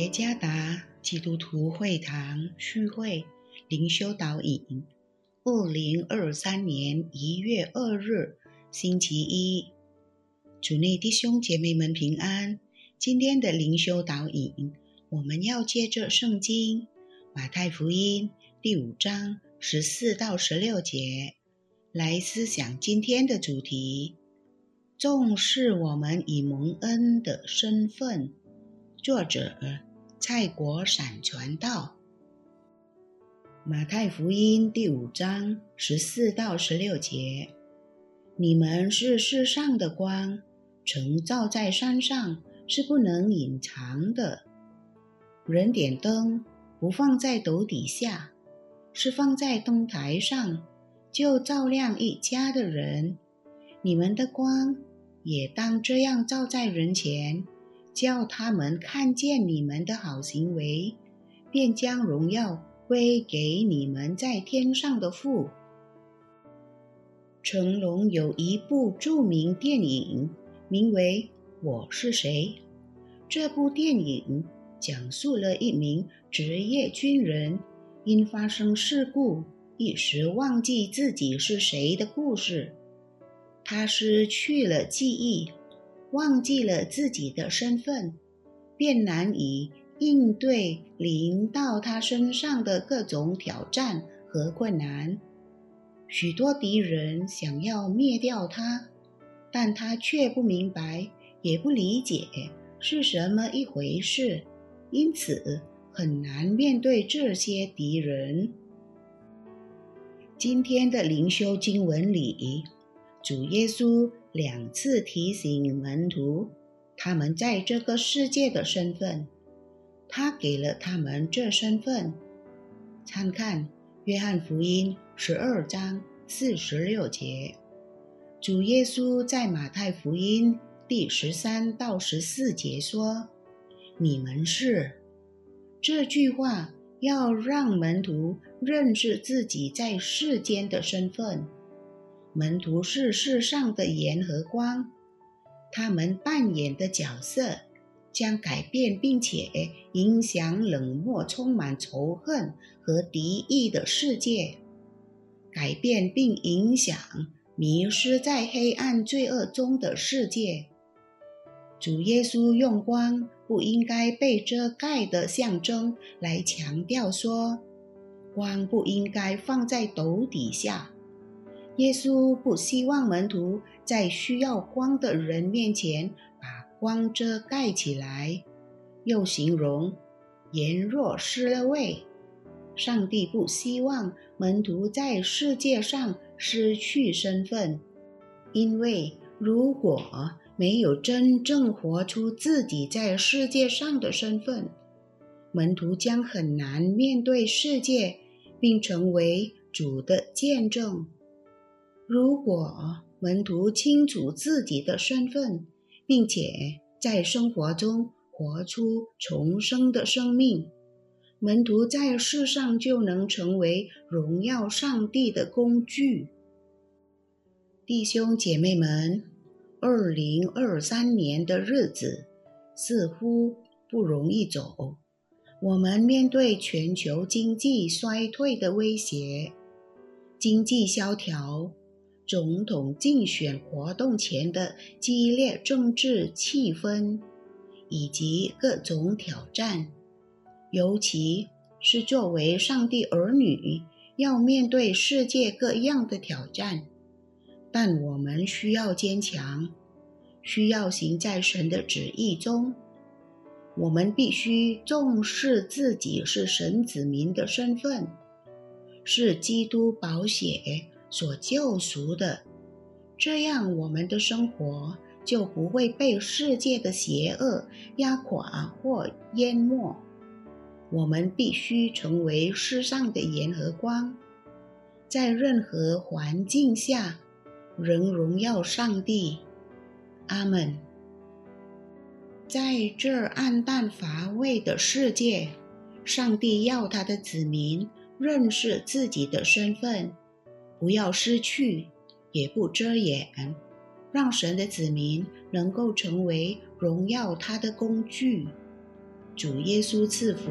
耶加达基督徒会堂聚会灵修导引，二零二三年一月二日，星期一，主内弟兄姐妹们平安。今天的灵修导引，我们要借着圣经马太福音第五章十四到十六节来思想今天的主题：重视我们以蒙恩的身份。作者蔡国闪传道，马太福音第五章十四到十六节：你们是世上的光，城照在山上是不能隐藏的。人点灯不放在斗底下，是放在灯台上，就照亮一家的人。你们的光也当这样照在人前。叫他们看见你们的好行为，便将荣耀归给你们在天上的父。成龙有一部著名电影，名为《我是谁》。这部电影讲述了一名职业军人因发生事故，一时忘记自己是谁的故事。他失去了记忆。忘记了自己的身份，便难以应对临到他身上的各种挑战和困难。许多敌人想要灭掉他，但他却不明白，也不理解是什么一回事，因此很难面对这些敌人。今天的灵修经文里，主耶稣。两次提醒门徒，他们在这个世界的身份，他给了他们这身份。参看《约翰福音》十二章四十六节。主耶稣在《马太福音》第十三到十四节说：“你们是。”这句话要让门徒认识自己在世间的身份。门徒是世上的盐和光，他们扮演的角色将改变，并且影响冷漠、充满仇恨和敌意的世界，改变并影响迷失在黑暗罪恶中的世界。主耶稣用光不应该被遮盖的象征来强调说，光不应该放在斗底下。耶稣不希望门徒在需要光的人面前把光遮盖起来，又形容盐若失了味。上帝不希望门徒在世界上失去身份，因为如果没有真正活出自己在世界上的身份，门徒将很难面对世界，并成为主的见证。如果门徒清楚自己的身份，并且在生活中活出重生的生命，门徒在世上就能成为荣耀上帝的工具。弟兄姐妹们，二零二三年的日子似乎不容易走。我们面对全球经济衰退的威胁，经济萧条。总统竞选活动前的激烈政治气氛，以及各种挑战，尤其是作为上帝儿女要面对世界各样的挑战。但我们需要坚强，需要行在神的旨意中。我们必须重视自己是神子民的身份，是基督保血。所救赎的，这样我们的生活就不会被世界的邪恶压垮或淹没。我们必须成为世上的盐和光，在任何环境下仍荣耀上帝。阿门。在这暗淡乏味的世界，上帝要他的子民认识自己的身份。不要失去，也不遮掩，让神的子民能够成为荣耀他的工具。主耶稣赐福。